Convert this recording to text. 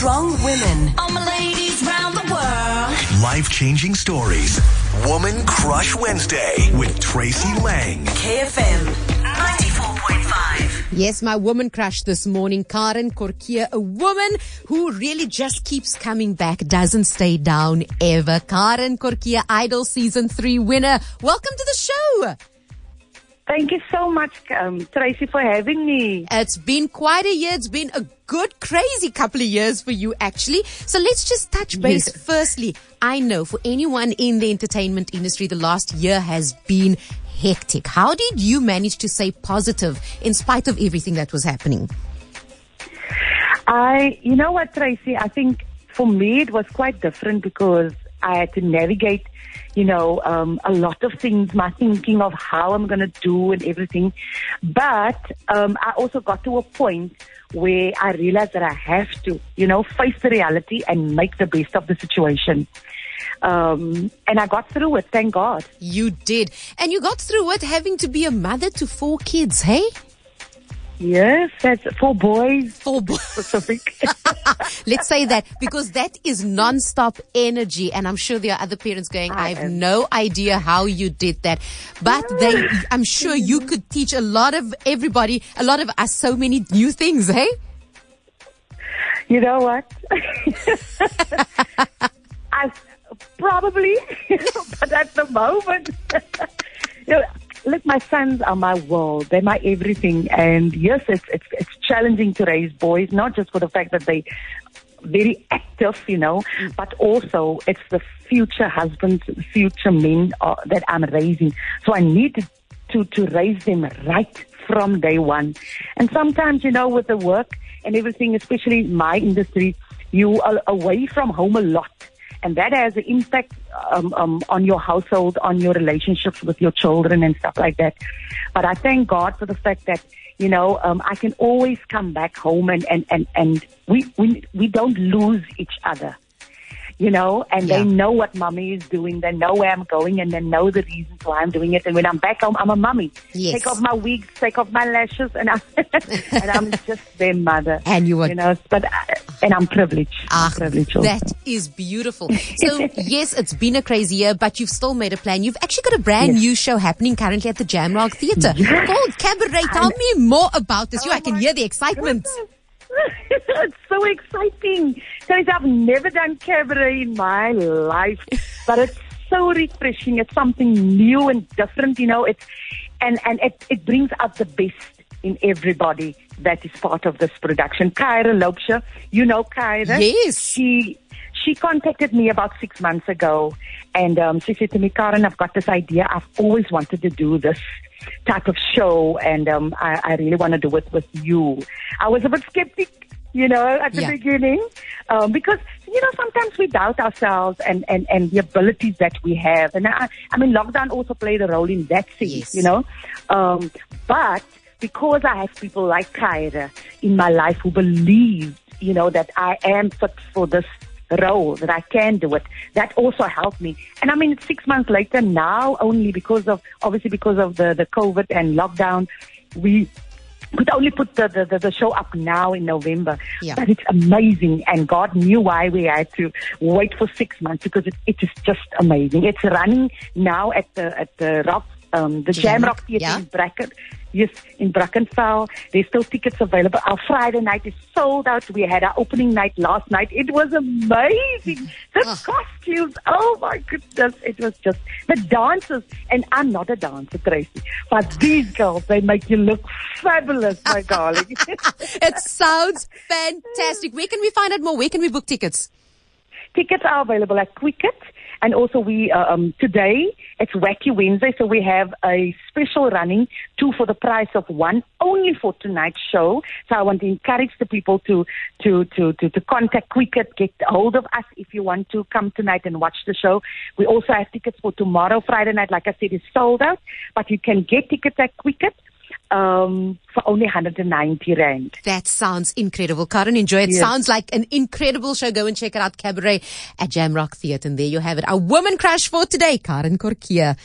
Strong women. All my ladies round the world. Life changing stories. Woman Crush Wednesday with Tracy Lange. KFM 94.5. Yes, my woman crush this morning, Karin Kortje, a woman who really just keeps coming back, doesn't stay down ever. Karin Kortje, Idol Season 3 winner. Welcome to the show. Thank you so much, um, Tracy, for having me. It's been quite a year. It's been a good, crazy couple of years for you, actually. So let's just touch base. Yes. Firstly, I know for anyone in the entertainment industry, the last year has been hectic. How did you manage to stay positive in spite of everything that was happening? I, you know what, Tracy? I think for me it was quite different because I had to navigate, you know, um, a lot of things, my thinking of how I'm going to do and everything. But um, I also got to a point where I realized that I have to, you know, face the reality and make the best of the situation. Um, and I got through it, thank God. You did. And you got through it having to be a mother to four kids, hey? Yes, that's for boys Four boys. Let's say that because that is non-stop energy. And I'm sure there are other parents going, I I have no idea how you did that. But they, I'm sure you could teach a lot of everybody, a lot of us so many new things, hey? You know what? I probably, but at the moment, you know, look, my sons are my world. They're my everything. And yes, it's, it's, it's challenging to raise boys, not just for the fact that they very active, you know, but also it's the future husbands, future men uh, that I'm raising. So I need to, to, to raise them right from day one. And sometimes, you know, with the work and everything, especially in my industry, you are away from home a lot. And that has an impact um, um, on your household, on your relationships with your children and stuff like that. But I thank God for the fact that, you know, um, I can always come back home and, and, and, and we, we, we don't lose each other you know, and Yeah. they know what mommy is doing. They know where I'm going and they know the reasons why I'm doing it. And when I'm back home, I'm a mummy. Yes. Take off my wigs, take off my lashes, and I'm, and I'm just their mother. And you are- you know, but, I- and I'm privileged. I'm Ah, privileged also. that is beautiful. So yes, it's been a crazy year, but you've still made a plan. You've actually got a brand Yes. new show happening currently at the Jamrock Theatre called Cabaret. Tell me more about this. you, Oh I can hear the excitement. it's so exciting. I've never done cabaret in my life, but it's so refreshing. It's something new and different, you know. It's and and it, it brings out the best in everybody that is part of this production. Kyra Lopsha, you know Kyra. Yes. She she contacted me about six months ago, and um, she said to me, Karen, I've got this idea. I've always wanted to do this type of show, and um, I, I really want to do it with you. I was a bit skeptic, you know, at the Yeah. beginning, um, because you know sometimes we doubt ourselves and, and, and the abilities that we have, and I, I mean lockdown also played a role in that sense, Yes. you know, um, but because I have people like Kyra in my life who believe, you know, that I am fit for this role, that I can do it, that also helped me. And I mean, six months later now, only because of, obviously because of the, the COVID and lockdown, we could only put the, the, the, show up now in November. Yeah. But it's amazing and God knew why we had to wait for six months because it, it is just amazing. It's running now at the, at the rock, um, the Jam Jam Rock, Rock Theatre yeah. in Bracken. Yes, in Brackenfell. There's still tickets available. Our Friday night is sold out. We had our opening night last night. It was amazing. The Ah. costumes, oh my goodness. It was just the dancers. And I'm not a dancer, Tracy. But these girls, they make you look fabulous, my darling. It sounds fantastic. Where can we find out more? Where can we book tickets? Tickets are available at Quicket. And also we, uh, um, today, it's Wacky Wednesday, so we have a special running, two for the price of one, only for tonight's show. So I want to encourage the people to, to, to, to, to contact Quicket, get hold of us if you want to come tonight and watch the show. We also have tickets for tomorrow, Friday night, like I said, is sold out, but you can get tickets at Quicket, um, for only 190 Rand. That sounds incredible. Karen, enjoy it. Yes. Sounds like an incredible show. Go and check it out. Cabaret at Jamrock Theatre. And there you have it. Our woman crush for today, Karin Kortje.